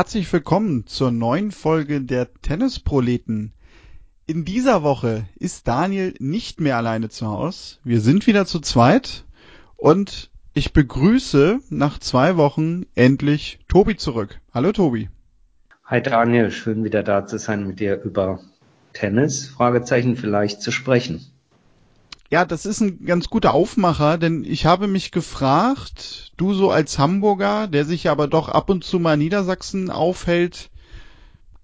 Herzlich willkommen zur neuen Folge der Tennisproleten. In dieser Woche ist Daniel nicht mehr alleine zu Hause. Wir sind wieder zu zweit und ich begrüße nach zwei Wochen endlich Tobi zurück. Hallo Tobi. Hi Daniel, schön wieder da zu sein mit dir über Tennis, Fragezeichen vielleicht zu sprechen. Ja, das ist ein ganz guter Aufmacher, denn ich habe mich gefragt, du so als Hamburger, der sich aber doch ab und zu mal in Niedersachsen aufhält,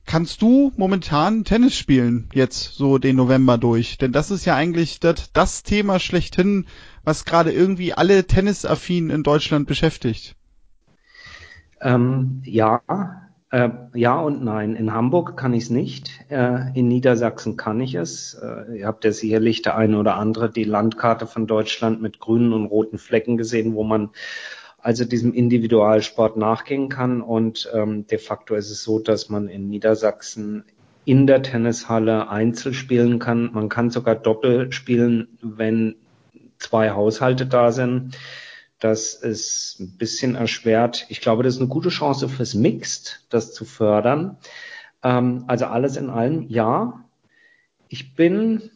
kannst du momentan Tennis spielen, jetzt so den November durch? Denn das ist ja eigentlich das, das Thema schlechthin, was gerade irgendwie alle Tennisaffinen in Deutschland beschäftigt. Ähm, ja, äh, ja und nein. In Hamburg kann ich es nicht. Äh, in Niedersachsen kann ich es. Äh, ihr habt ja sicherlich der eine oder andere die Landkarte von Deutschland mit grünen und roten Flecken gesehen, wo man also diesem Individualsport nachgehen kann. Und ähm, de facto ist es so, dass man in Niedersachsen in der Tennishalle Einzel spielen kann. Man kann sogar Doppel spielen, wenn zwei Haushalte da sind. Das ist ein bisschen erschwert. Ich glaube, das ist eine gute Chance fürs Mixed, das zu fördern. Ähm, also alles in allem, ja. Ich bin,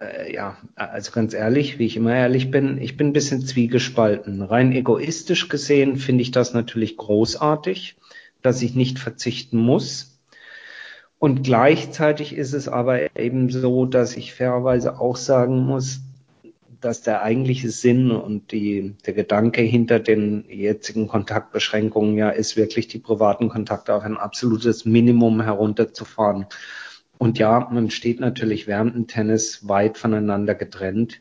äh, ja, also ganz ehrlich, wie ich immer ehrlich bin, ich bin ein bisschen zwiegespalten. Rein egoistisch gesehen finde ich das natürlich großartig, dass ich nicht verzichten muss. Und gleichzeitig ist es aber eben so, dass ich fairerweise auch sagen muss, dass der eigentliche Sinn und die, der Gedanke hinter den jetzigen Kontaktbeschränkungen ja ist, wirklich die privaten Kontakte auf ein absolutes Minimum herunterzufahren. Und ja, man steht natürlich während dem Tennis weit voneinander getrennt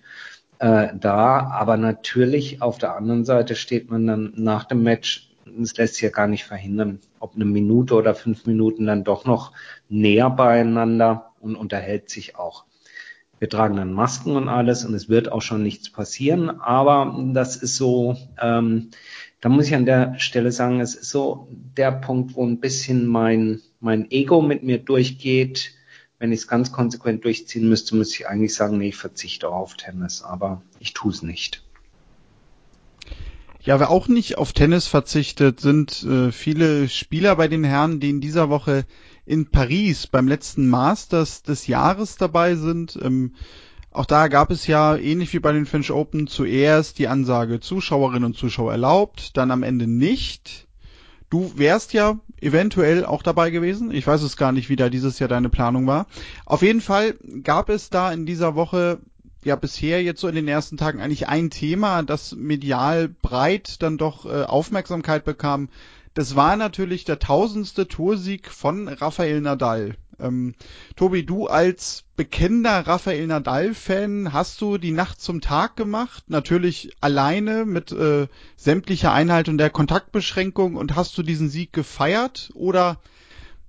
äh, da, aber natürlich auf der anderen Seite steht man dann nach dem Match, es lässt sich ja gar nicht verhindern, ob eine Minute oder fünf Minuten dann doch noch näher beieinander und unterhält sich auch. Wir tragen dann Masken und alles und es wird auch schon nichts passieren. Aber das ist so, ähm, da muss ich an der Stelle sagen, es ist so der Punkt, wo ein bisschen mein, mein Ego mit mir durchgeht. Wenn ich es ganz konsequent durchziehen müsste, müsste ich eigentlich sagen, nee, ich verzichte auf Tennis, aber ich tue es nicht. Ja, wer auch nicht auf Tennis verzichtet, sind äh, viele Spieler bei den Herren, die in dieser Woche in Paris beim letzten Masters des Jahres dabei sind. Ähm, auch da gab es ja, ähnlich wie bei den French Open, zuerst die Ansage Zuschauerinnen und Zuschauer erlaubt, dann am Ende nicht. Du wärst ja eventuell auch dabei gewesen. Ich weiß es gar nicht, wie da dieses Jahr deine Planung war. Auf jeden Fall gab es da in dieser Woche ja bisher jetzt so in den ersten Tagen eigentlich ein Thema, das medial breit dann doch äh, Aufmerksamkeit bekam. Das war natürlich der tausendste Toursieg von Rafael Nadal. Ähm, Tobi, du als bekennender Rafael Nadal-Fan, hast du die Nacht zum Tag gemacht? Natürlich alleine mit äh, sämtlicher Einhaltung der Kontaktbeschränkung und hast du diesen Sieg gefeiert? Oder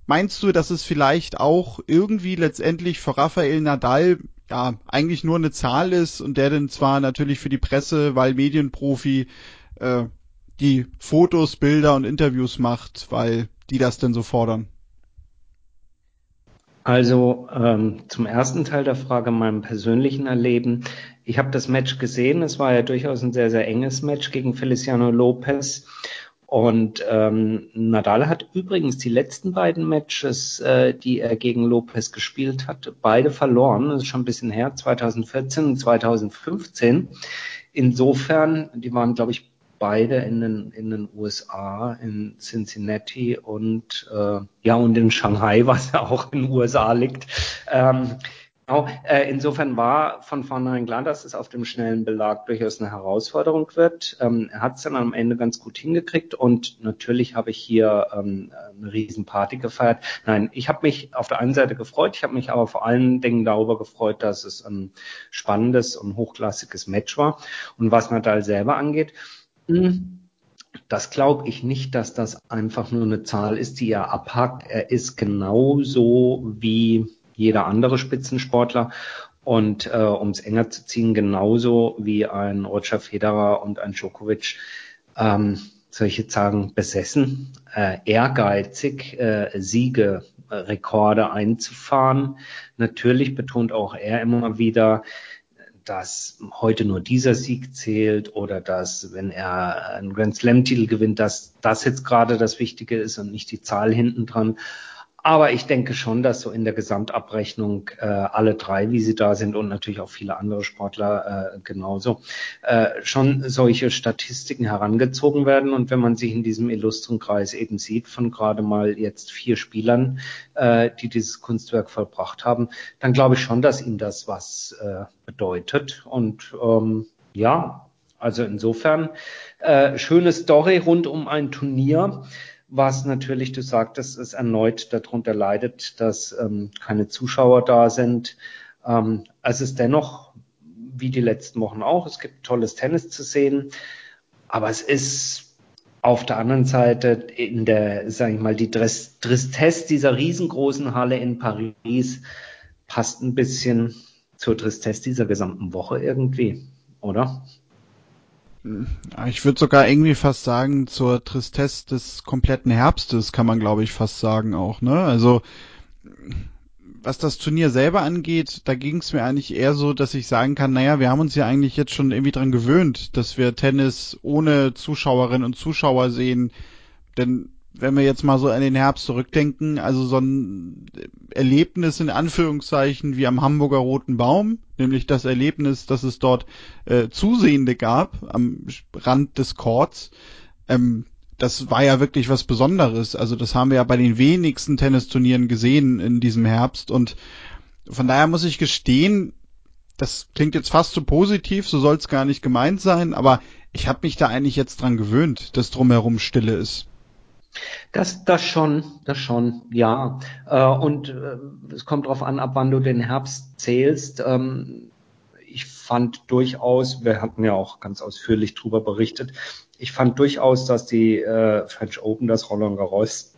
meinst du, dass es vielleicht auch irgendwie letztendlich für Rafael Nadal ja eigentlich nur eine Zahl ist und der denn zwar natürlich für die Presse, weil Medienprofi, äh, die Fotos, Bilder und Interviews macht, weil die das denn so fordern? Also ähm, zum ersten Teil der Frage, meinem persönlichen Erleben. Ich habe das Match gesehen. Es war ja durchaus ein sehr, sehr enges Match gegen Feliciano Lopez. Und ähm, Nadal hat übrigens die letzten beiden Matches, äh, die er gegen Lopez gespielt hat, beide verloren. Das ist schon ein bisschen her, 2014 und 2015. Insofern, die waren, glaube ich, beide in den, in den USA, in Cincinnati und äh, ja und in Shanghai, was ja auch in den USA liegt. Ähm, genau, äh, insofern war von vornherein klar, dass es auf dem schnellen Belag durchaus eine Herausforderung wird. Ähm, er hat es dann am Ende ganz gut hingekriegt und natürlich habe ich hier ähm, eine Riesenparty gefeiert. Nein, ich habe mich auf der einen Seite gefreut, ich habe mich aber vor allen Dingen darüber gefreut, dass es ein spannendes und hochklassiges Match war. Und was Nadal selber angeht, das glaube ich nicht, dass das einfach nur eine Zahl ist, die er abhakt. Er ist genauso wie jeder andere Spitzensportler und äh, um es enger zu ziehen, genauso wie ein Roger Federer und ein Djokovic, ähm, jetzt sagen, besessen, äh, ehrgeizig, äh, Siege, Rekorde einzufahren. Natürlich betont auch er immer wieder, dass heute nur dieser Sieg zählt oder dass, wenn er einen Grand Slam-Titel gewinnt, dass das jetzt gerade das Wichtige ist und nicht die Zahl hinten dran. Aber ich denke schon, dass so in der Gesamtabrechnung äh, alle drei, wie sie da sind und natürlich auch viele andere Sportler äh, genauso, äh, schon solche Statistiken herangezogen werden. Und wenn man sich in diesem illustren Kreis eben sieht, von gerade mal jetzt vier Spielern, äh, die dieses Kunstwerk vollbracht haben, dann glaube ich schon, dass ihm das was äh, bedeutet. Und ähm, ja, also insofern äh, schöne Story rund um ein Turnier was natürlich, du sagtest, es erneut darunter leidet, dass ähm, keine Zuschauer da sind. Ähm, es ist dennoch, wie die letzten Wochen auch, es gibt tolles Tennis zu sehen, aber es ist auf der anderen Seite in der, sage ich mal, die Tristesse dieser riesengroßen Halle in Paris passt ein bisschen zur Tristesse dieser gesamten Woche irgendwie, oder? Ich würde sogar irgendwie fast sagen, zur Tristesse des kompletten Herbstes kann man, glaube ich, fast sagen auch, ne? Also, was das Turnier selber angeht, da ging es mir eigentlich eher so, dass ich sagen kann, naja, wir haben uns ja eigentlich jetzt schon irgendwie dran gewöhnt, dass wir Tennis ohne Zuschauerinnen und Zuschauer sehen. Denn wenn wir jetzt mal so an den Herbst zurückdenken, also so ein Erlebnis in Anführungszeichen wie am Hamburger Roten Baum, nämlich das Erlebnis, dass es dort äh, Zusehende gab am Rand des Courts, ähm, das war ja wirklich was Besonderes. Also das haben wir ja bei den wenigsten Tennisturnieren gesehen in diesem Herbst und von daher muss ich gestehen, das klingt jetzt fast zu positiv, so soll es gar nicht gemeint sein, aber ich habe mich da eigentlich jetzt dran gewöhnt, dass drumherum Stille ist. Das, das schon, das schon, ja. Äh, und äh, es kommt darauf an, ab wann du den Herbst zählst. Ähm, ich fand durchaus, wir hatten ja auch ganz ausführlich drüber berichtet, ich fand durchaus, dass die äh, French Open, das Roland Garros,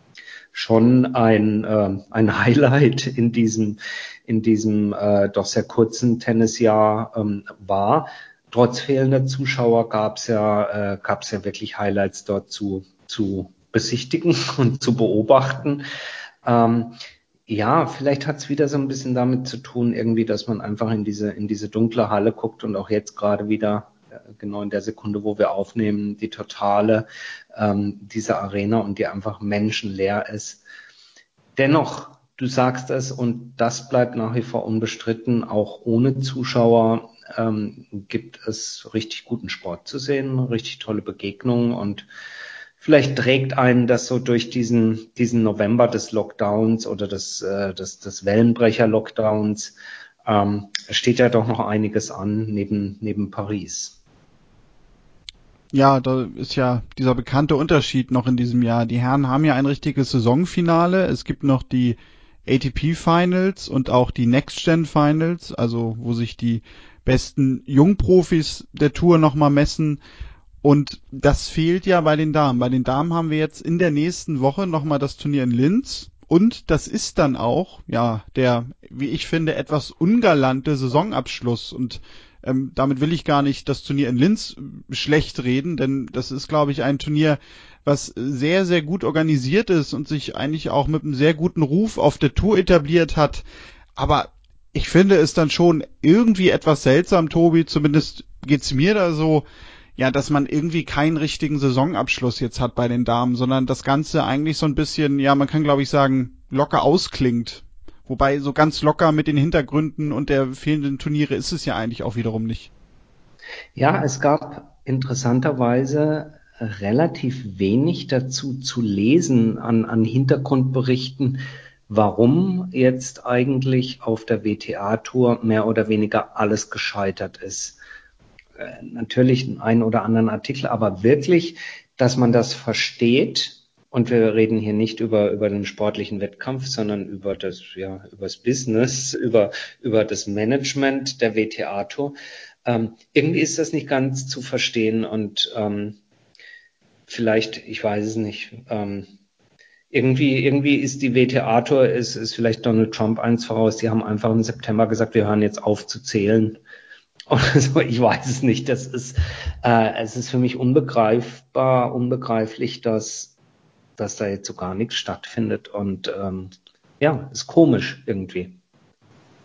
schon ein, äh, ein Highlight in diesem, in diesem äh, doch sehr kurzen Tennisjahr ähm, war. Trotz fehlender Zuschauer gab es ja, äh, gab's ja wirklich Highlights dort zu, zu besichtigen und zu beobachten. Ähm, ja, vielleicht hat es wieder so ein bisschen damit zu tun, irgendwie, dass man einfach in diese, in diese dunkle Halle guckt und auch jetzt gerade wieder, äh, genau in der Sekunde, wo wir aufnehmen, die totale ähm, diese Arena und die einfach menschenleer ist. Dennoch, du sagst es und das bleibt nach wie vor unbestritten, auch ohne Zuschauer ähm, gibt es richtig guten Sport zu sehen, richtig tolle Begegnungen und Vielleicht trägt einen das so durch diesen, diesen November des Lockdowns oder des, äh, des, des Wellenbrecher-Lockdowns. Ähm, steht ja doch noch einiges an neben, neben Paris. Ja, da ist ja dieser bekannte Unterschied noch in diesem Jahr. Die Herren haben ja ein richtiges Saisonfinale. Es gibt noch die ATP Finals und auch die Next Gen Finals, also wo sich die besten Jungprofis der Tour nochmal messen. Und das fehlt ja bei den Damen. Bei den Damen haben wir jetzt in der nächsten Woche nochmal das Turnier in Linz. Und das ist dann auch, ja, der, wie ich finde, etwas ungalante Saisonabschluss. Und ähm, damit will ich gar nicht das Turnier in Linz schlecht reden, denn das ist, glaube ich, ein Turnier, was sehr, sehr gut organisiert ist und sich eigentlich auch mit einem sehr guten Ruf auf der Tour etabliert hat. Aber ich finde es dann schon irgendwie etwas seltsam, Tobi, zumindest geht's mir da so, ja, dass man irgendwie keinen richtigen Saisonabschluss jetzt hat bei den Damen, sondern das Ganze eigentlich so ein bisschen, ja, man kann glaube ich sagen, locker ausklingt. Wobei so ganz locker mit den Hintergründen und der fehlenden Turniere ist es ja eigentlich auch wiederum nicht. Ja, es gab interessanterweise relativ wenig dazu zu lesen an, an Hintergrundberichten, warum jetzt eigentlich auf der WTA-Tour mehr oder weniger alles gescheitert ist. Äh, natürlich einen oder anderen Artikel, aber wirklich, dass man das versteht. Und wir reden hier nicht über, über den sportlichen Wettkampf, sondern über das, ja, über das Business, über, über das Management der WTA-Tour. Ähm, irgendwie ist das nicht ganz zu verstehen und ähm, vielleicht, ich weiß es nicht, ähm, irgendwie, irgendwie ist die WTA-Tour, ist, ist vielleicht Donald Trump eins voraus. Die haben einfach im September gesagt, wir hören jetzt auf zu zählen. Also ich weiß es nicht. Das ist, äh, es ist für mich unbegreifbar, unbegreiflich, dass, dass da jetzt so gar nichts stattfindet. Und ähm, ja, ist komisch irgendwie.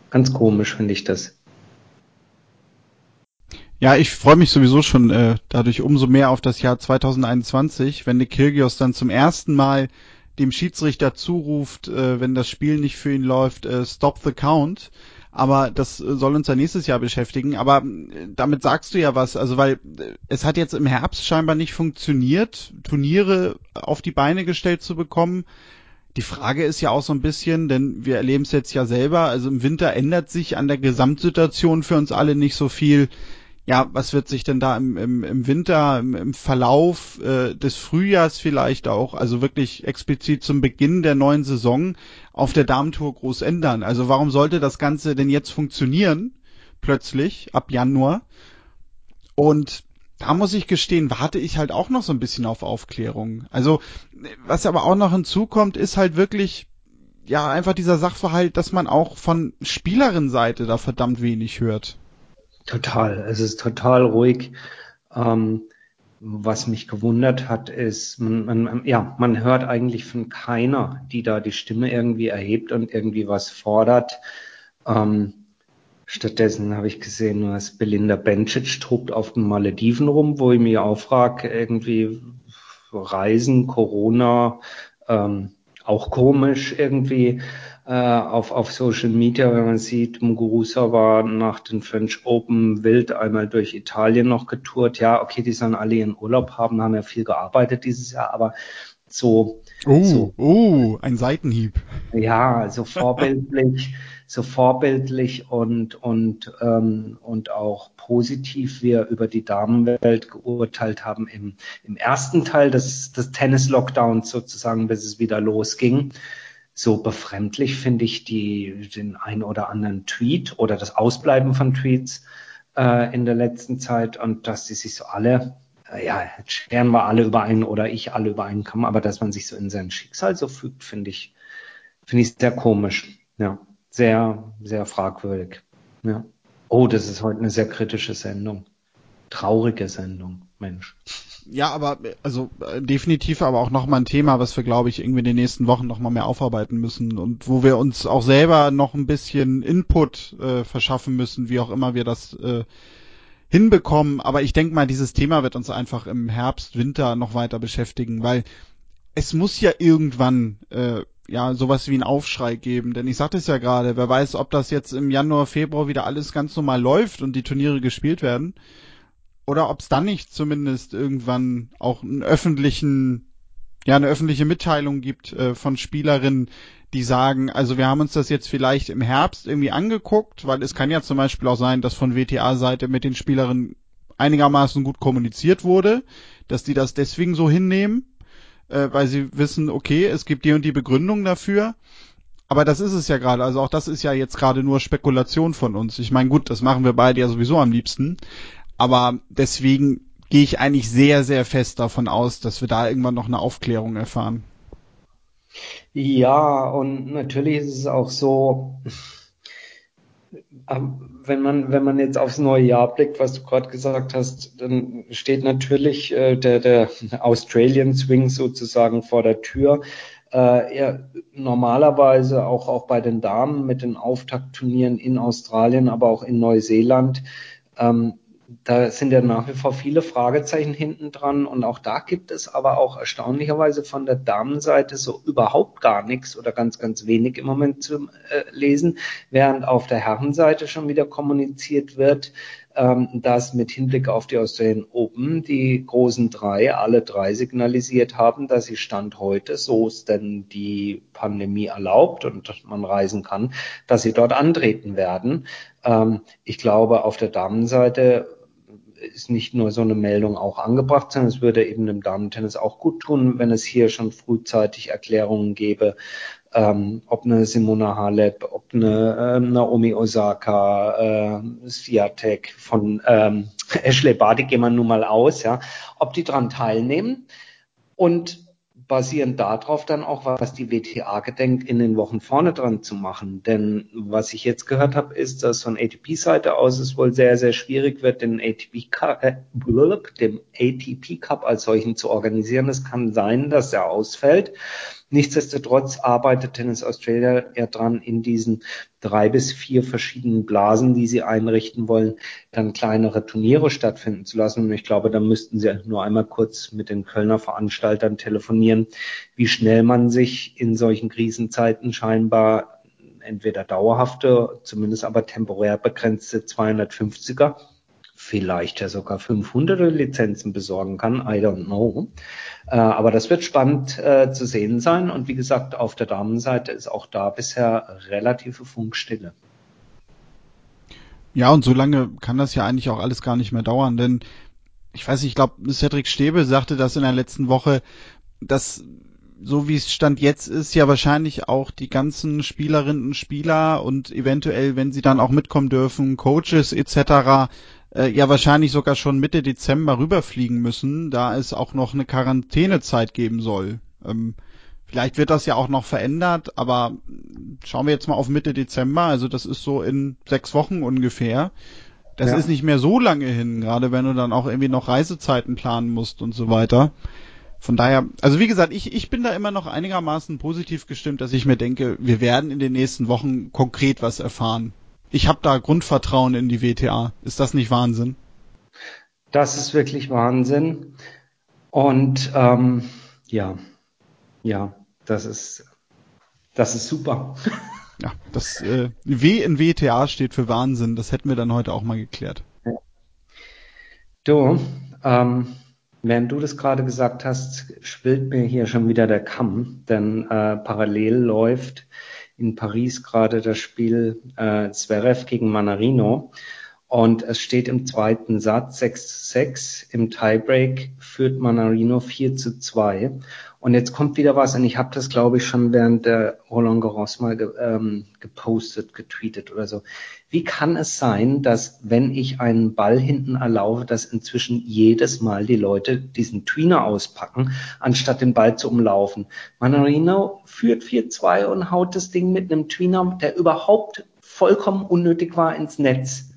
Ganz komisch finde ich das. Ja, ich freue mich sowieso schon äh, dadurch umso mehr auf das Jahr 2021, wenn Nick Kyrgios dann zum ersten Mal dem Schiedsrichter zuruft, äh, wenn das Spiel nicht für ihn läuft, äh, stop the count. Aber das soll uns ja nächstes Jahr beschäftigen. Aber äh, damit sagst du ja was, also weil äh, es hat jetzt im Herbst scheinbar nicht funktioniert, Turniere auf die Beine gestellt zu bekommen. Die Frage ist ja auch so ein bisschen, denn wir erleben es jetzt ja selber, also im Winter ändert sich an der Gesamtsituation für uns alle nicht so viel ja, was wird sich denn da im, im, im Winter, im, im Verlauf äh, des Frühjahrs vielleicht auch, also wirklich explizit zum Beginn der neuen Saison auf der Damentour groß ändern? Also warum sollte das Ganze denn jetzt funktionieren, plötzlich, ab Januar? Und da muss ich gestehen, warte ich halt auch noch so ein bisschen auf Aufklärung. Also, was aber auch noch hinzukommt, ist halt wirklich, ja, einfach dieser Sachverhalt, dass man auch von Spielerinnenseite da verdammt wenig hört. Total. Es ist total ruhig. Ähm, was mich gewundert hat, ist, man, man, ja, man hört eigentlich von keiner, die da die Stimme irgendwie erhebt und irgendwie was fordert. Ähm, stattdessen habe ich gesehen, dass Belinda Bencic tobt auf den Malediven rum, wo ich mich auch frage, irgendwie Reisen, Corona, ähm, auch komisch irgendwie äh, auf, auf Social Media, wenn man sieht, Muguruza war nach den French Open wild einmal durch Italien noch getourt. Ja, okay, die sollen alle ihren Urlaub haben, haben ja viel gearbeitet dieses Jahr, aber so. Oh, so, oh, ein Seitenhieb. Ja, so vorbildlich, so vorbildlich und, und, ähm, und auch positiv wir über die Damenwelt geurteilt haben im, im ersten Teil des, des Tennis-Lockdowns sozusagen, bis es wieder losging so befremdlich finde ich die, den ein oder anderen Tweet oder das Ausbleiben von Tweets äh, in der letzten Zeit und dass die sich so alle, äh, ja, jetzt scheren wir alle über einen oder ich alle über einen Kamm, aber dass man sich so in sein Schicksal so fügt, finde ich, finde ich sehr komisch. Ja, sehr, sehr fragwürdig. Ja. Oh, das ist heute eine sehr kritische Sendung. Traurige Sendung, Mensch. Ja, aber also äh, definitiv aber auch nochmal ein Thema, was wir, glaube ich, irgendwie in den nächsten Wochen nochmal mehr aufarbeiten müssen und wo wir uns auch selber noch ein bisschen Input äh, verschaffen müssen, wie auch immer wir das äh, hinbekommen. Aber ich denke mal, dieses Thema wird uns einfach im Herbst, Winter noch weiter beschäftigen, weil es muss ja irgendwann äh, ja sowas wie einen Aufschrei geben. Denn ich sagte es ja gerade, wer weiß, ob das jetzt im Januar, Februar wieder alles ganz normal läuft und die Turniere gespielt werden oder ob es dann nicht zumindest irgendwann auch einen öffentlichen, ja, eine öffentliche Mitteilung gibt äh, von Spielerinnen, die sagen, also wir haben uns das jetzt vielleicht im Herbst irgendwie angeguckt, weil es kann ja zum Beispiel auch sein, dass von WTA-Seite mit den Spielerinnen einigermaßen gut kommuniziert wurde, dass die das deswegen so hinnehmen, äh, weil sie wissen, okay, es gibt die und die Begründung dafür. Aber das ist es ja gerade. Also auch das ist ja jetzt gerade nur Spekulation von uns. Ich meine, gut, das machen wir beide ja sowieso am liebsten. Aber deswegen gehe ich eigentlich sehr, sehr fest davon aus, dass wir da irgendwann noch eine Aufklärung erfahren. Ja, und natürlich ist es auch so, wenn man, wenn man jetzt aufs neue Jahr blickt, was du gerade gesagt hast, dann steht natürlich äh, der, der Australian Swing sozusagen vor der Tür. Äh, ja, normalerweise auch, auch bei den Damen mit den Auftaktturnieren in Australien, aber auch in Neuseeland ähm, da sind ja nach wie vor viele Fragezeichen hinten dran und auch da gibt es aber auch erstaunlicherweise von der Damenseite so überhaupt gar nichts oder ganz, ganz wenig im Moment zu äh, lesen, während auf der Herrenseite schon wieder kommuniziert wird, ähm, dass mit Hinblick auf die Australian Open die großen drei, alle drei signalisiert haben, dass sie Stand heute, so es denn die Pandemie erlaubt und man reisen kann, dass sie dort antreten werden. Ähm, ich glaube, auf der Damenseite ist nicht nur so eine Meldung auch angebracht, sondern es würde eben dem Damentennis auch gut tun, wenn es hier schon frühzeitig Erklärungen gäbe, ähm, ob eine Simona Halep, ob eine äh, Naomi Osaka, äh, Sviatek von ähm, Ashley Barty, gehen wir nun mal aus, ja, ob die dran teilnehmen. Und basierend darauf dann auch, was die WTA gedenkt, in den Wochen vorne dran zu machen. Denn was ich jetzt gehört habe, ist, dass von ATP-Seite aus es wohl sehr, sehr schwierig wird, den ATP Cup, äh, dem ATP Cup als solchen zu organisieren. Es kann sein, dass er ausfällt. Nichtsdestotrotz arbeitet Tennis Australia ja dran, in diesen drei bis vier verschiedenen Blasen, die sie einrichten wollen, dann kleinere Turniere stattfinden zu lassen. Und ich glaube, da müssten sie nur einmal kurz mit den Kölner Veranstaltern telefonieren, wie schnell man sich in solchen Krisenzeiten scheinbar entweder dauerhafte, zumindest aber temporär begrenzte 250er vielleicht ja sogar 500 Lizenzen besorgen kann. I don't know. Äh, aber das wird spannend äh, zu sehen sein. Und wie gesagt, auf der Damenseite ist auch da bisher relative Funkstille. Ja, und so lange kann das ja eigentlich auch alles gar nicht mehr dauern, denn ich weiß nicht, ich glaube, Cedric Stäbe sagte das in der letzten Woche, dass so wie es Stand jetzt ist, ja wahrscheinlich auch die ganzen Spielerinnen Spieler und eventuell, wenn sie dann auch mitkommen dürfen, Coaches etc., äh, ja wahrscheinlich sogar schon Mitte Dezember rüberfliegen müssen, da es auch noch eine Quarantänezeit geben soll. Ähm, vielleicht wird das ja auch noch verändert, aber schauen wir jetzt mal auf Mitte Dezember, also das ist so in sechs Wochen ungefähr. Das ja. ist nicht mehr so lange hin, gerade wenn du dann auch irgendwie noch Reisezeiten planen musst und so weiter. Von daher, also wie gesagt, ich, ich bin da immer noch einigermaßen positiv gestimmt, dass ich mir denke, wir werden in den nächsten Wochen konkret was erfahren. Ich habe da Grundvertrauen in die WTA. Ist das nicht Wahnsinn? Das ist wirklich Wahnsinn. Und ähm, ja, ja, das ist, das ist super. Ja, das äh, W in WTA steht für Wahnsinn. Das hätten wir dann heute auch mal geklärt. Du, ähm, während du das gerade gesagt hast, schwillt mir hier schon wieder der Kamm, denn äh, parallel läuft in Paris gerade das Spiel äh, Zverev gegen Manarino. Und es steht im zweiten Satz 6 zu 6. Im Tiebreak führt Manarino 4 zu 2. Und jetzt kommt wieder was, und ich habe das, glaube ich, schon während der Roland Garros mal ge, ähm, gepostet, getweetet oder so. Wie kann es sein, dass wenn ich einen Ball hinten erlaufe, dass inzwischen jedes Mal die Leute diesen Tweener auspacken, anstatt den Ball zu umlaufen? Manarino führt 4-2 und haut das Ding mit einem Tweener, der überhaupt vollkommen unnötig war, ins Netz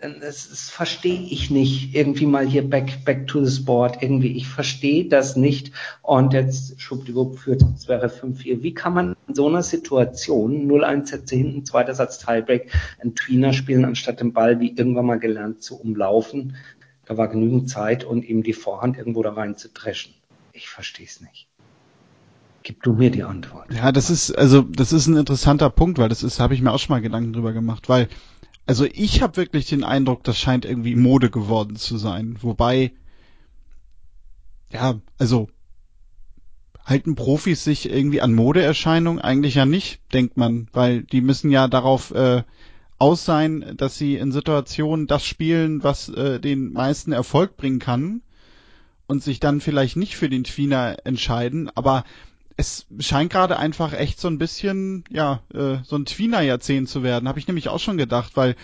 das, das verstehe ich nicht. Irgendwie mal hier back, back to the sport. Irgendwie, ich verstehe das nicht. Und jetzt schwuppdiwupp führt es wäre 5-4. Wie kann man in so einer Situation 0-1 Sätze hinten, zweiter Satz Tiebreak, ein Tweener spielen, anstatt den Ball wie irgendwann mal gelernt zu umlaufen? Da war genügend Zeit und ihm die Vorhand irgendwo da rein zu dreschen. Ich verstehe es nicht. Gib du mir die Antwort. Ja, das ist, also, das ist ein interessanter Punkt, weil das ist, habe ich mir auch schon mal Gedanken drüber gemacht, weil also ich habe wirklich den Eindruck, das scheint irgendwie Mode geworden zu sein. Wobei, ja, also halten Profis sich irgendwie an Modeerscheinungen eigentlich ja nicht, denkt man, weil die müssen ja darauf äh, aus sein, dass sie in Situationen das spielen, was äh, den meisten Erfolg bringen kann und sich dann vielleicht nicht für den Tweener entscheiden, aber es scheint gerade einfach echt so ein bisschen, ja, äh, so ein Tweener-Jahrzehnt zu werden. Habe ich nämlich auch schon gedacht, weil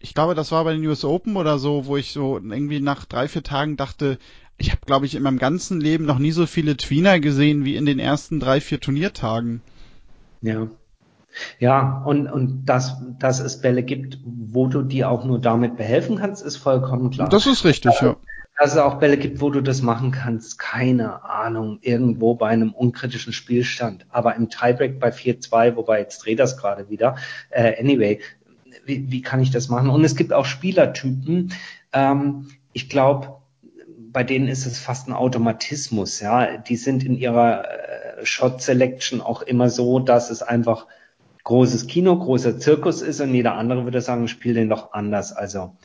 ich glaube, das war bei den US Open oder so, wo ich so irgendwie nach drei, vier Tagen dachte, ich habe, glaube ich, in meinem ganzen Leben noch nie so viele Tweener gesehen wie in den ersten drei, vier Turniertagen. Ja. Ja, und, und dass, dass es Bälle gibt, wo du dir auch nur damit behelfen kannst, ist vollkommen klar. Das ist richtig, ja dass es auch Bälle gibt, wo du das machen kannst, keine Ahnung, irgendwo bei einem unkritischen Spielstand. Aber im Tiebreak bei 4-2, wobei jetzt dreht das gerade wieder, äh, anyway, wie, wie kann ich das machen? Und es gibt auch Spielertypen, ähm, ich glaube, bei denen ist es fast ein Automatismus, ja. Die sind in ihrer äh, Shot Selection auch immer so, dass es einfach großes Kino, großer Zirkus ist und jeder andere würde sagen, spiel den doch anders. Also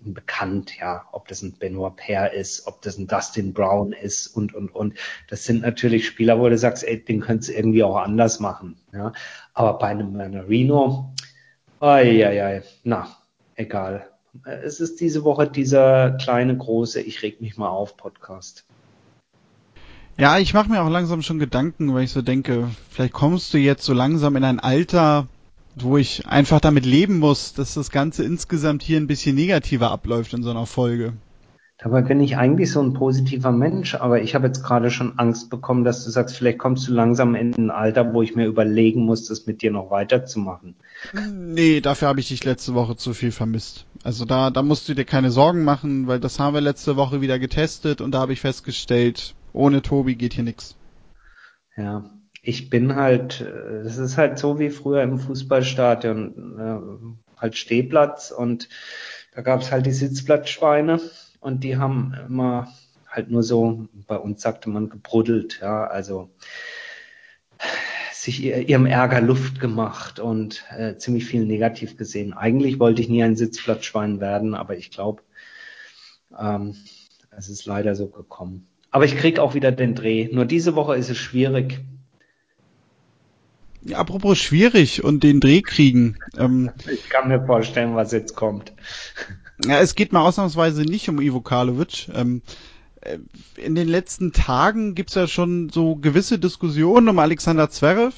bekannt, ja, ob das ein Benoit Paire ist, ob das ein Dustin Brown ist und, und, und. Das sind natürlich Spieler, wo du sagst, ey, den könntest du irgendwie auch anders machen, ja. Aber bei einem Manarino, ai, ai, ai, na, egal. Es ist diese Woche dieser kleine, große, ich reg mich mal auf Podcast. Ja, ich mache mir auch langsam schon Gedanken, weil ich so denke, vielleicht kommst du jetzt so langsam in ein Alter, wo ich einfach damit leben muss, dass das Ganze insgesamt hier ein bisschen negativer abläuft in so einer Folge. Dabei bin ich eigentlich so ein positiver Mensch, aber ich habe jetzt gerade schon Angst bekommen, dass du sagst, vielleicht kommst du langsam in ein Alter, wo ich mir überlegen muss, das mit dir noch weiterzumachen. Nee, dafür habe ich dich letzte Woche zu viel vermisst. Also da, da musst du dir keine Sorgen machen, weil das haben wir letzte Woche wieder getestet und da habe ich festgestellt, ohne Tobi geht hier nichts. Ja, ich bin halt, es ist halt so wie früher im Fußballstadion, äh, halt Stehplatz und da gab es halt die Sitzplatzschweine und die haben immer halt nur so, bei uns sagte man gebruddelt, ja, also sich ihrem Ärger Luft gemacht und äh, ziemlich viel negativ gesehen. Eigentlich wollte ich nie ein Sitzplatzschwein werden, aber ich glaube, ähm, es ist leider so gekommen. Aber ich krieg auch wieder den Dreh. Nur diese Woche ist es schwierig. Apropos schwierig und den Dreh kriegen. Ähm, ich kann mir vorstellen, was jetzt kommt. Ja, es geht mal ausnahmsweise nicht um Ivo Karlovic. Ähm, äh, in den letzten Tagen gibt's ja schon so gewisse Diskussionen um Alexander Zverev.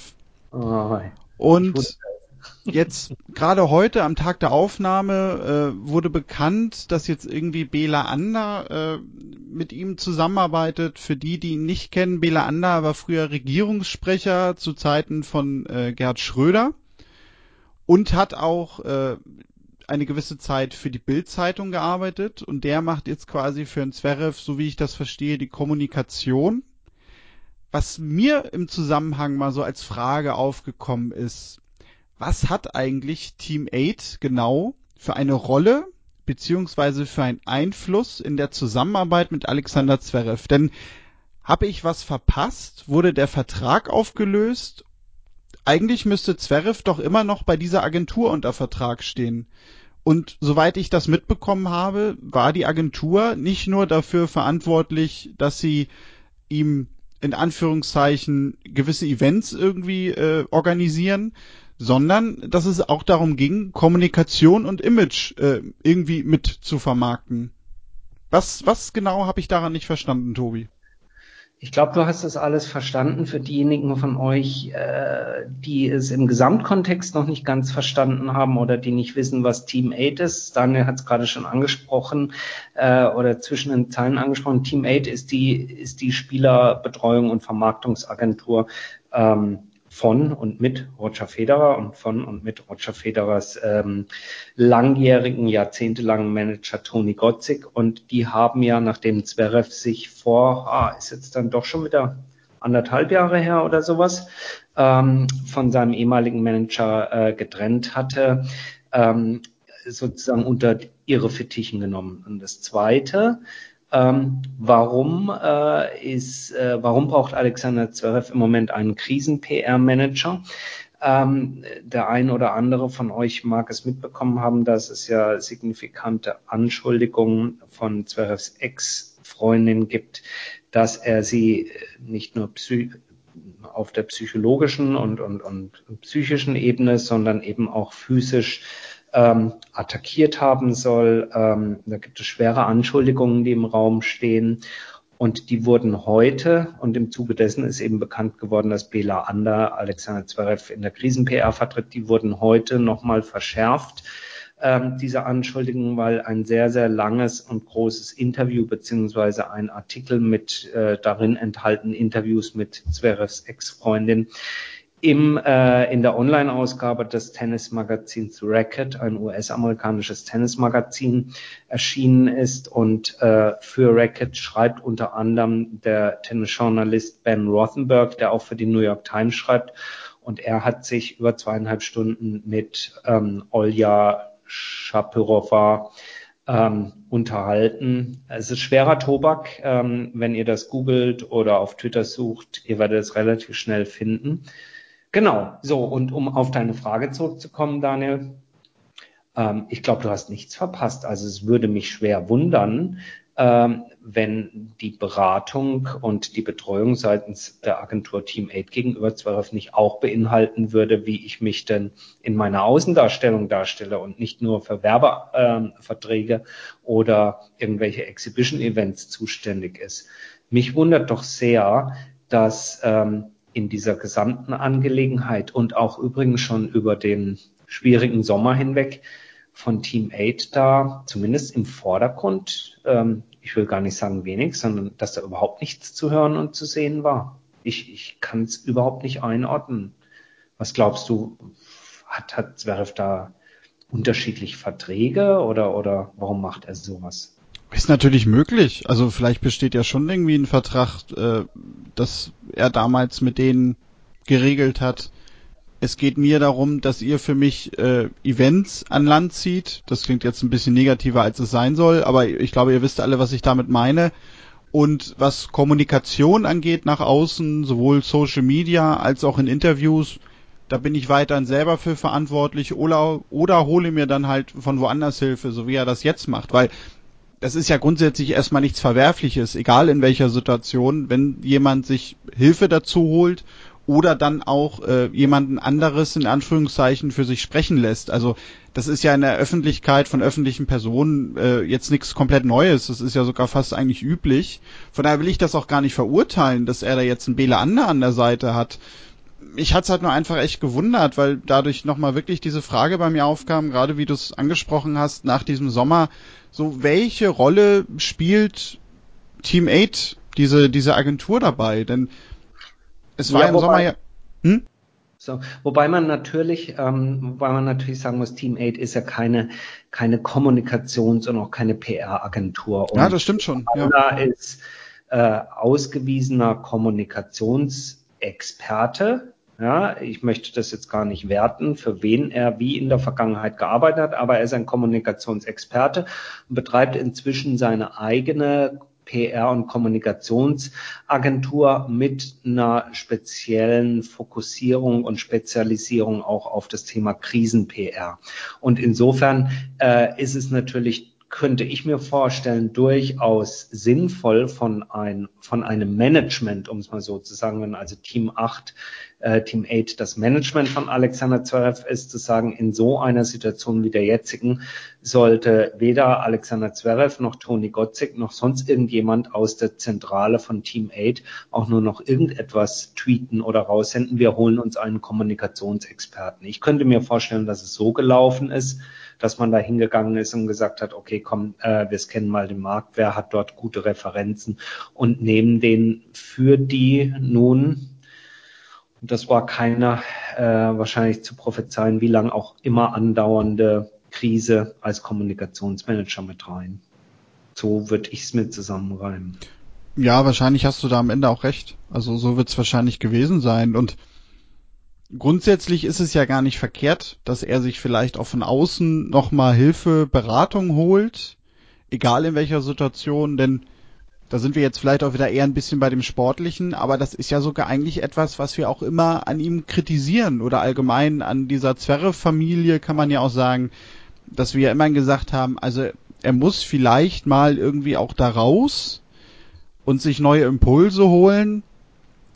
Oh, und jetzt gerade heute am Tag der Aufnahme äh, wurde bekannt, dass jetzt irgendwie Bela Ander äh, mit ihm zusammenarbeitet. Für die, die ihn nicht kennen, Bela Ander war früher Regierungssprecher zu Zeiten von äh, Gerd Schröder und hat auch äh, eine gewisse Zeit für die Bild-Zeitung gearbeitet und der macht jetzt quasi für einen Zverev, so wie ich das verstehe, die Kommunikation. Was mir im Zusammenhang mal so als Frage aufgekommen ist, was hat eigentlich Team 8 genau für eine Rolle beziehungsweise für einen Einfluss in der Zusammenarbeit mit Alexander Zverev? Denn habe ich was verpasst? Wurde der Vertrag aufgelöst? Eigentlich müsste Zverev doch immer noch bei dieser Agentur unter Vertrag stehen. Und soweit ich das mitbekommen habe, war die Agentur nicht nur dafür verantwortlich, dass sie ihm in Anführungszeichen gewisse Events irgendwie äh, organisieren, sondern dass es auch darum ging, Kommunikation und Image äh, irgendwie mit zu vermarkten. Was, was genau habe ich daran nicht verstanden, Tobi? Ich glaube, du hast das alles verstanden. Für diejenigen von euch, äh, die es im Gesamtkontext noch nicht ganz verstanden haben oder die nicht wissen, was Team 8 ist. Daniel hat es gerade schon angesprochen äh, oder zwischen den Zeilen angesprochen. Team 8 ist die, ist die Spielerbetreuung und Vermarktungsagentur ähm, von und mit Roger Federer und von und mit Roger Federers ähm, langjährigen, jahrzehntelangen Manager Toni Gotzig. Und die haben ja, nachdem Zverev sich vor, ah, ist jetzt dann doch schon wieder anderthalb Jahre her oder sowas, ähm, von seinem ehemaligen Manager äh, getrennt hatte, ähm, sozusagen unter ihre Fittichen genommen. Und das Zweite, ähm, warum äh, ist, äh, warum braucht Alexander Zverev im Moment einen Krisen-PR-Manager? Ähm, der ein oder andere von euch mag es mitbekommen haben, dass es ja signifikante Anschuldigungen von Zverevs Ex-Freundin gibt, dass er sie nicht nur auf der psychologischen und, und, und psychischen Ebene, sondern eben auch physisch ähm, attackiert haben soll. Ähm, da gibt es schwere Anschuldigungen, die im Raum stehen. Und die wurden heute, und im Zuge dessen ist eben bekannt geworden, dass Bela Ander Alexander Zverev in der Krisen-PR vertritt, die wurden heute nochmal verschärft, ähm, diese Anschuldigungen, weil ein sehr, sehr langes und großes Interview beziehungsweise ein Artikel mit äh, darin enthaltenen Interviews mit Zverevs Ex-Freundin im, äh, in der Online-Ausgabe des Tennismagazins Racket, ein US-amerikanisches Tennismagazin, erschienen ist. Und äh, für Racket schreibt unter anderem der Tennisjournalist Ben Rothenberg, der auch für die New York Times schreibt. Und er hat sich über zweieinhalb Stunden mit ähm, Olja Shapirova ähm, unterhalten. Es ist schwerer Tobak, ähm, wenn ihr das googelt oder auf Twitter sucht. Ihr werdet es relativ schnell finden. Genau, so, und um auf deine Frage zurückzukommen, Daniel, ähm, ich glaube, du hast nichts verpasst. Also es würde mich schwer wundern, ähm, wenn die Beratung und die Betreuung seitens der Agentur Team 8 gegenüber Zverev nicht auch beinhalten würde, wie ich mich denn in meiner Außendarstellung darstelle und nicht nur für Werbeverträge ähm, oder irgendwelche Exhibition-Events zuständig ist. Mich wundert doch sehr, dass ähm, in dieser gesamten Angelegenheit und auch übrigens schon über den schwierigen Sommer hinweg von Team 8 da, zumindest im Vordergrund, ähm, ich will gar nicht sagen wenig, sondern dass da überhaupt nichts zu hören und zu sehen war. Ich, ich kann es überhaupt nicht einordnen. Was glaubst du, hat, hat Zverev da unterschiedliche Verträge oder, oder warum macht er sowas? Ist natürlich möglich. Also vielleicht besteht ja schon irgendwie ein Vertrag, äh, dass er damals mit denen geregelt hat. Es geht mir darum, dass ihr für mich äh, Events an Land zieht. Das klingt jetzt ein bisschen negativer, als es sein soll, aber ich glaube, ihr wisst alle, was ich damit meine. Und was Kommunikation angeht nach außen, sowohl Social Media als auch in Interviews, da bin ich weiterhin selber für verantwortlich oder, oder hole mir dann halt von woanders Hilfe, so wie er das jetzt macht, weil das ist ja grundsätzlich erstmal nichts Verwerfliches, egal in welcher Situation, wenn jemand sich Hilfe dazu holt oder dann auch äh, jemanden anderes in Anführungszeichen für sich sprechen lässt. Also das ist ja in der Öffentlichkeit von öffentlichen Personen äh, jetzt nichts komplett Neues. Das ist ja sogar fast eigentlich üblich. Von daher will ich das auch gar nicht verurteilen, dass er da jetzt einen Bele Ander an der Seite hat ich hatte es halt nur einfach echt gewundert, weil dadurch nochmal wirklich diese Frage bei mir aufkam, gerade wie du es angesprochen hast, nach diesem Sommer, so welche Rolle spielt Team 8, diese, diese Agentur dabei? Denn es war ja, im wobei, Sommer ja. Hm? So, wobei man natürlich, ähm, wobei man natürlich sagen muss, Team 8 ist ja keine, keine Kommunikations- und auch keine PR-Agentur. Ja, das stimmt schon. Ja. ist äh, ausgewiesener Kommunikationsexperte ja, ich möchte das jetzt gar nicht werten, für wen er wie in der Vergangenheit gearbeitet hat, aber er ist ein Kommunikationsexperte und betreibt inzwischen seine eigene PR- und Kommunikationsagentur mit einer speziellen Fokussierung und Spezialisierung auch auf das Thema Krisen-PR. Und insofern äh, ist es natürlich könnte ich mir vorstellen, durchaus sinnvoll von, ein, von einem Management, um es mal so zu sagen, wenn also Team 8 äh, Team 8 das Management von Alexander Zverev ist, zu sagen, in so einer Situation wie der jetzigen sollte weder Alexander Zverev noch Toni Gotzik noch sonst irgendjemand aus der Zentrale von Team 8 auch nur noch irgendetwas tweeten oder raussenden. Wir holen uns einen Kommunikationsexperten. Ich könnte mir vorstellen, dass es so gelaufen ist, dass man da hingegangen ist und gesagt hat, okay, komm, äh, wir scannen mal den Markt, wer hat dort gute Referenzen und nehmen den für die nun und das war keiner äh, wahrscheinlich zu prophezeien, wie lang auch immer andauernde Krise als Kommunikationsmanager mit rein. So würde ich es mir zusammenreimen. Ja, wahrscheinlich hast du da am Ende auch recht. Also so wird es wahrscheinlich gewesen sein. Und grundsätzlich ist es ja gar nicht verkehrt, dass er sich vielleicht auch von außen nochmal Hilfe, Beratung holt, egal in welcher Situation, denn da sind wir jetzt vielleicht auch wieder eher ein bisschen bei dem Sportlichen, aber das ist ja sogar eigentlich etwas, was wir auch immer an ihm kritisieren oder allgemein an dieser Zverev-Familie kann man ja auch sagen, dass wir ja immer gesagt haben, also er muss vielleicht mal irgendwie auch da raus und sich neue Impulse holen.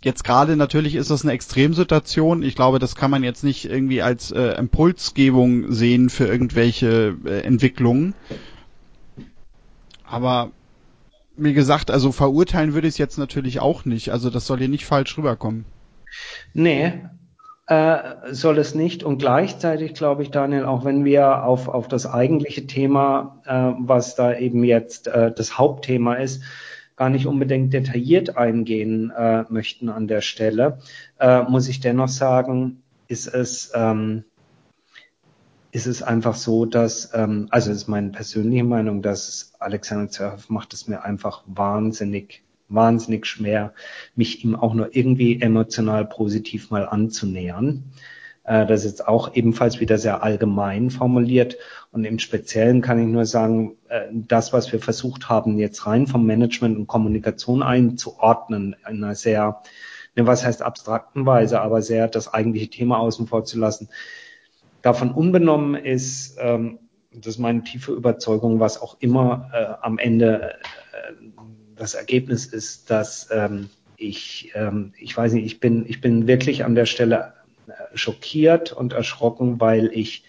Jetzt gerade natürlich ist das eine Extremsituation. Ich glaube, das kann man jetzt nicht irgendwie als äh, Impulsgebung sehen für irgendwelche äh, Entwicklungen. Aber wie gesagt, also verurteilen würde ich es jetzt natürlich auch nicht. Also das soll hier nicht falsch rüberkommen. Nee, äh, soll es nicht. Und gleichzeitig glaube ich, Daniel, auch wenn wir auf, auf das eigentliche Thema, äh, was da eben jetzt äh, das Hauptthema ist, gar nicht unbedingt detailliert eingehen äh, möchten an der Stelle, äh, muss ich dennoch sagen, ist es ähm, ist es einfach so, dass, ähm, also ist meine persönliche Meinung, dass Alexander Zverev macht es mir einfach wahnsinnig, wahnsinnig schwer, mich ihm auch nur irgendwie emotional positiv mal anzunähern. Äh, das ist jetzt auch ebenfalls wieder sehr allgemein formuliert und im Speziellen kann ich nur sagen, äh, das, was wir versucht haben, jetzt rein vom Management und Kommunikation einzuordnen, in einer sehr, ne, was heißt abstrakten Weise, aber sehr das eigentliche Thema außen vor zu lassen, Davon unbenommen ist, ähm, das ist meine tiefe Überzeugung, was auch immer äh, am Ende äh, das Ergebnis ist, dass ähm, ich, ähm, ich weiß nicht, ich bin, ich bin wirklich an der Stelle äh, schockiert und erschrocken, weil ich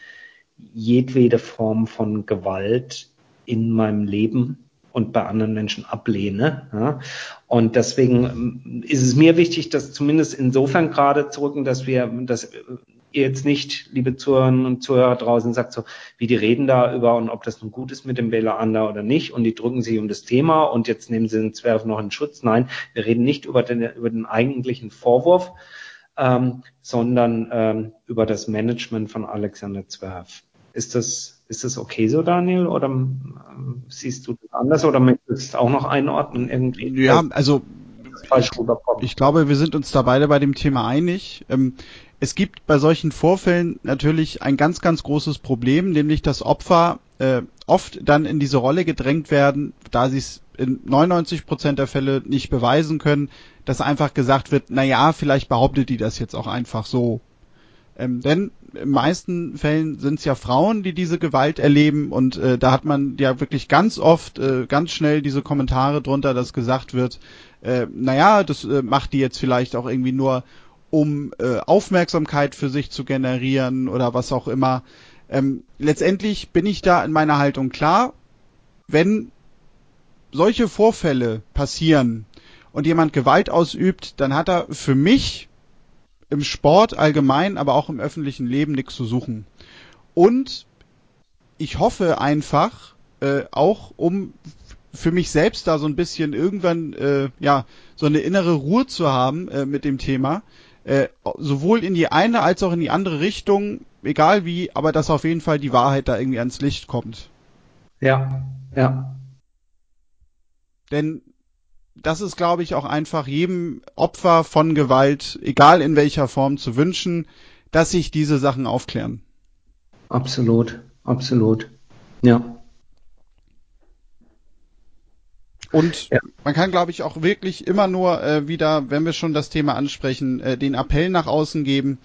jedwede Form von Gewalt in meinem Leben und bei anderen Menschen ablehne. Ja. Und deswegen ähm, ist es mir wichtig, dass zumindest insofern gerade zu rücken, dass wir, dass ihr jetzt nicht, liebe Zuhörerinnen und Zuhörer draußen, sagt so, wie die reden da über und ob das nun gut ist mit dem Wähler Ander oder nicht und die drücken sich um das Thema und jetzt nehmen sie den Zwerg noch in Schutz. Nein, wir reden nicht über den, über den eigentlichen Vorwurf, ähm, sondern ähm, über das Management von Alexander Zwerf. Ist das, Ist das okay so, Daniel? Oder ähm, siehst du das anders oder möchtest du auch noch einordnen irgendwie? Ja, also ich glaube, wir sind uns da beide bei dem Thema einig. Ähm, es gibt bei solchen Vorfällen natürlich ein ganz, ganz großes Problem, nämlich dass Opfer äh, oft dann in diese Rolle gedrängt werden, da sie es in 99 Prozent der Fälle nicht beweisen können, dass einfach gesagt wird, na ja, vielleicht behauptet die das jetzt auch einfach so. Ähm, denn in meisten Fällen sind es ja Frauen, die diese Gewalt erleben und äh, da hat man ja wirklich ganz oft, äh, ganz schnell diese Kommentare drunter, dass gesagt wird, äh, naja, das äh, macht die jetzt vielleicht auch irgendwie nur, um äh, Aufmerksamkeit für sich zu generieren oder was auch immer. Ähm, letztendlich bin ich da in meiner Haltung klar, wenn solche Vorfälle passieren und jemand Gewalt ausübt, dann hat er für mich im Sport allgemein, aber auch im öffentlichen Leben nichts zu suchen. Und ich hoffe einfach, äh, auch um für mich selbst da so ein bisschen irgendwann äh, ja so eine innere Ruhe zu haben äh, mit dem Thema, äh, sowohl in die eine als auch in die andere Richtung, egal wie, aber dass auf jeden Fall die Wahrheit da irgendwie ans Licht kommt. Ja, ja. Denn das ist, glaube ich, auch einfach jedem Opfer von Gewalt, egal in welcher Form, zu wünschen, dass sich diese Sachen aufklären. Absolut, absolut. Ja. Und ja. man kann, glaube ich, auch wirklich immer nur äh, wieder, wenn wir schon das Thema ansprechen, äh, den Appell nach außen geben.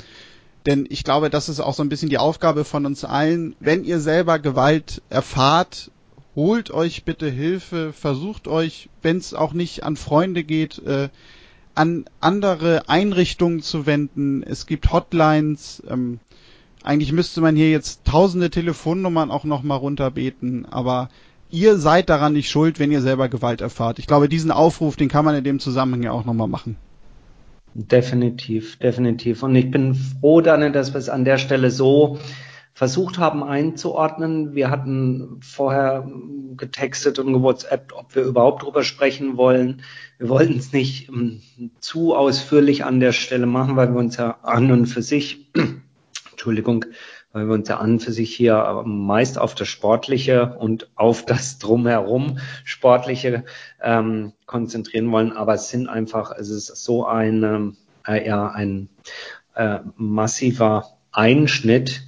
Denn ich glaube, das ist auch so ein bisschen die Aufgabe von uns allen. Wenn ihr selber Gewalt erfahrt, holt euch bitte Hilfe, versucht euch, wenn es auch nicht an Freunde geht, äh, an andere Einrichtungen zu wenden. Es gibt Hotlines. Ähm, eigentlich müsste man hier jetzt tausende Telefonnummern auch nochmal runterbeten, aber ihr seid daran nicht schuld, wenn ihr selber Gewalt erfahrt. Ich glaube, diesen Aufruf, den kann man in dem Zusammenhang ja auch nochmal machen. Definitiv, definitiv. Und ich bin froh, Daniel, dass wir es an der Stelle so versucht haben einzuordnen. Wir hatten vorher getextet und gewhatsappt, ob wir überhaupt drüber sprechen wollen. Wir wollten es nicht ähm, zu ausführlich an der Stelle machen, weil wir uns ja an und für sich, Entschuldigung, weil wir uns ja an für sich hier meist auf das Sportliche und auf das Drumherum Sportliche ähm, konzentrieren wollen. Aber es sind einfach, es ist so ein, äh, ja, ein äh, massiver Einschnitt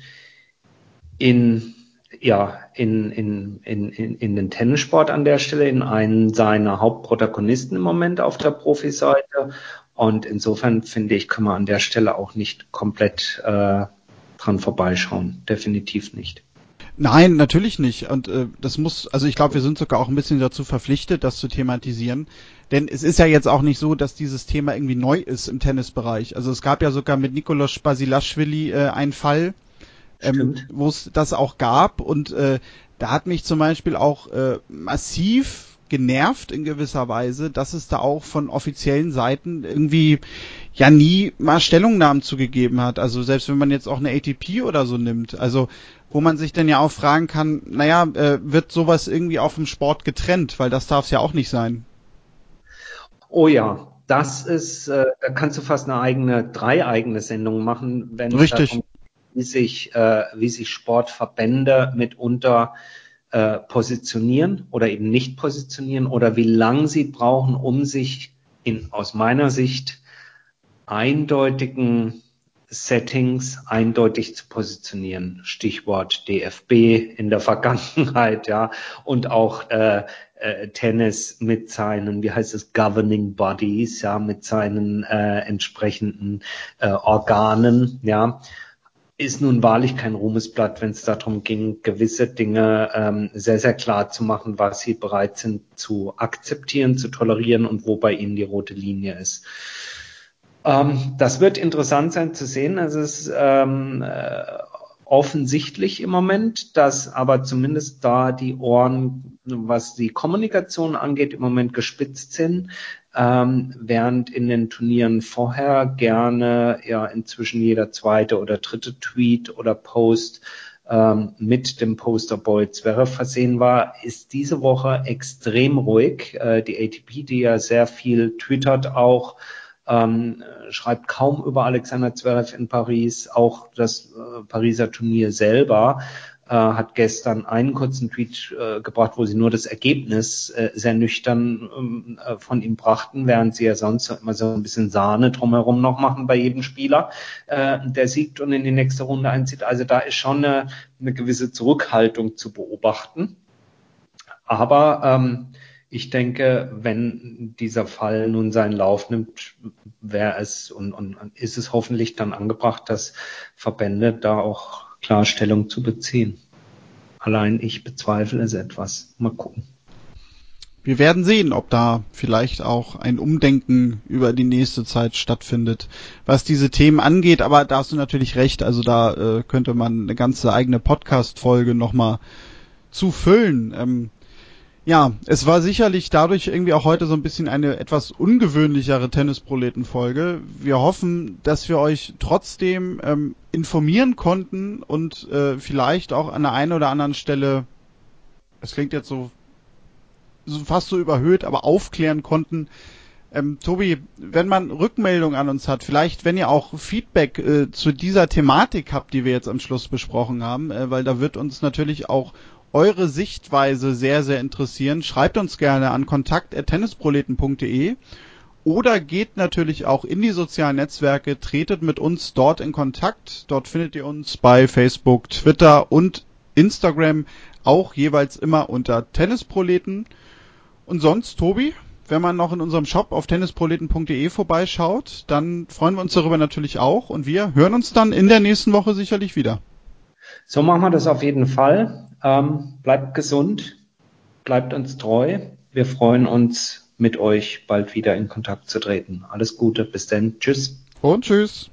in ja, in, in, in, in den Tennissport an der Stelle, in einen seiner Hauptprotagonisten im Moment auf der Profiseite. Und insofern finde ich, kann man an der Stelle auch nicht komplett äh, dran vorbeischauen. Definitiv nicht. Nein, natürlich nicht. Und äh, das muss, also ich glaube, wir sind sogar auch ein bisschen dazu verpflichtet, das zu thematisieren. Denn es ist ja jetzt auch nicht so, dass dieses Thema irgendwie neu ist im Tennisbereich. Also es gab ja sogar mit Nikolaus Basilashvili äh, einen Fall, ähm, wo es das auch gab. Und äh, da hat mich zum Beispiel auch äh, massiv genervt in gewisser Weise, dass es da auch von offiziellen Seiten irgendwie ja nie mal Stellungnahmen zugegeben hat. Also selbst wenn man jetzt auch eine ATP oder so nimmt, also wo man sich dann ja auch fragen kann, naja, äh, wird sowas irgendwie auf dem Sport getrennt, weil das darf es ja auch nicht sein. Oh ja, das ist, äh, da kannst du fast eine eigene, drei eigene Sendungen machen, wenn Richtig. Darum, wie sich, äh, wie sich Sportverbände mitunter äh, positionieren oder eben nicht positionieren oder wie lang sie brauchen, um sich in, aus meiner Sicht, eindeutigen Settings eindeutig zu positionieren. Stichwort DFB in der Vergangenheit, ja, und auch äh, äh, Tennis mit seinen, wie heißt es, Governing Bodies, ja, mit seinen äh, entsprechenden äh, Organen, ja ist nun wahrlich kein Ruhmesblatt, wenn es darum ging, gewisse Dinge ähm, sehr, sehr klar zu machen, was sie bereit sind zu akzeptieren, zu tolerieren und wo bei ihnen die rote Linie ist. Ähm, das wird interessant sein zu sehen. Es ist ähm, äh, offensichtlich im Moment, dass aber zumindest da die Ohren, was die Kommunikation angeht, im Moment gespitzt sind ähm, während in den Turnieren vorher gerne ja inzwischen jeder zweite oder dritte Tweet oder Post ähm, mit dem Posterboy Zverev versehen war, ist diese Woche extrem ruhig. Äh, die ATP, die ja sehr viel twittert auch, ähm, schreibt kaum über Alexander Zverev in Paris, auch das äh, Pariser Turnier selber äh, hat gestern einen kurzen Tweet äh, gebracht, wo sie nur das Ergebnis äh, sehr nüchtern ähm, äh, von ihm brachten, während sie ja sonst immer so ein bisschen Sahne drumherum noch machen bei jedem Spieler, äh, der siegt und in die nächste Runde einzieht. Also da ist schon eine, eine gewisse Zurückhaltung zu beobachten. Aber ähm, ich denke, wenn dieser Fall nun seinen Lauf nimmt, wäre es und, und ist es hoffentlich dann angebracht, dass Verbände da auch Klarstellung zu beziehen. Allein ich bezweifle es etwas. Mal gucken. Wir werden sehen, ob da vielleicht auch ein Umdenken über die nächste Zeit stattfindet, was diese Themen angeht. Aber da hast du natürlich recht. Also da äh, könnte man eine ganze eigene Podcast-Folge nochmal zu füllen. Ähm, ja, es war sicherlich dadurch irgendwie auch heute so ein bisschen eine etwas ungewöhnlichere Tennisproleten-Folge. Wir hoffen, dass wir euch trotzdem ähm, informieren konnten und äh, vielleicht auch an der einen oder anderen Stelle, es klingt jetzt so, so fast so überhöht, aber aufklären konnten. Ähm, Tobi, wenn man Rückmeldung an uns hat, vielleicht wenn ihr auch Feedback äh, zu dieser Thematik habt, die wir jetzt am Schluss besprochen haben, äh, weil da wird uns natürlich auch eure Sichtweise sehr, sehr interessieren. Schreibt uns gerne an kontakt.tennisproleten.de oder geht natürlich auch in die sozialen Netzwerke, tretet mit uns dort in Kontakt. Dort findet ihr uns bei Facebook, Twitter und Instagram auch jeweils immer unter Tennisproleten. Und sonst, Tobi, wenn man noch in unserem Shop auf tennisproleten.de vorbeischaut, dann freuen wir uns darüber natürlich auch und wir hören uns dann in der nächsten Woche sicherlich wieder. So machen wir das auf jeden Fall. Ähm, bleibt gesund, bleibt uns treu. Wir freuen uns, mit euch bald wieder in Kontakt zu treten. Alles Gute, bis dann. Tschüss. Und tschüss.